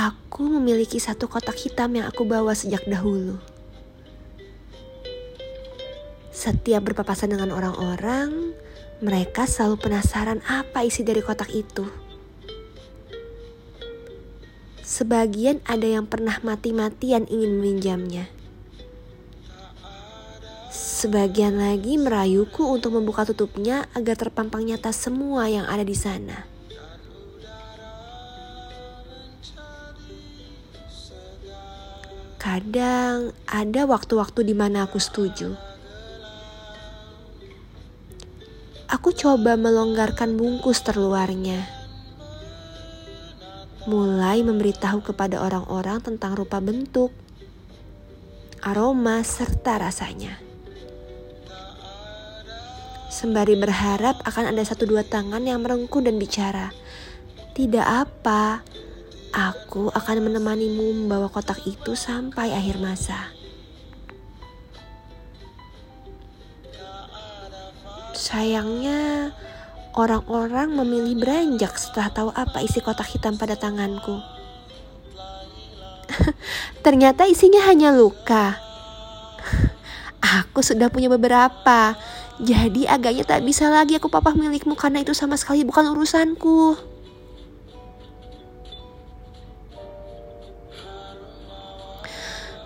Aku memiliki satu kotak hitam yang aku bawa sejak dahulu. Setiap berpapasan dengan orang-orang, mereka selalu penasaran apa isi dari kotak itu. Sebagian ada yang pernah mati-matian ingin meminjamnya. Sebagian lagi merayuku untuk membuka tutupnya agar terpampang nyata semua yang ada di sana. Kadang ada waktu-waktu di mana aku setuju. Aku coba melonggarkan bungkus terluarnya. Mulai memberitahu kepada orang-orang tentang rupa bentuk, aroma, serta rasanya. Sembari berharap akan ada satu dua tangan yang merengkuh dan bicara. Tidak apa, Aku akan menemanimu membawa kotak itu sampai akhir masa. Sayangnya, orang-orang memilih beranjak setelah tahu apa isi kotak hitam pada tanganku. Ternyata isinya hanya luka. Aku sudah punya beberapa, jadi agaknya tak bisa lagi aku papah milikmu karena itu sama sekali bukan urusanku.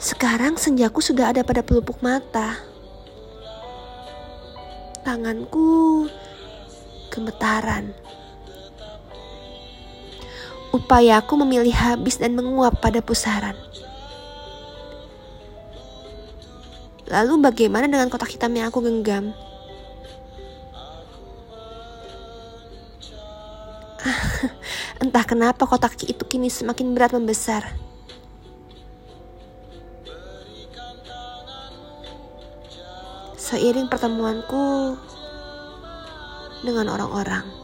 Sekarang senjaku sudah ada pada pelupuk mata. Tanganku gemetaran. Upayaku memilih habis dan menguap pada pusaran. Lalu bagaimana dengan kotak hitam yang aku genggam? Entah kenapa kotak itu kini semakin berat membesar. Seiring pertemuanku dengan orang-orang.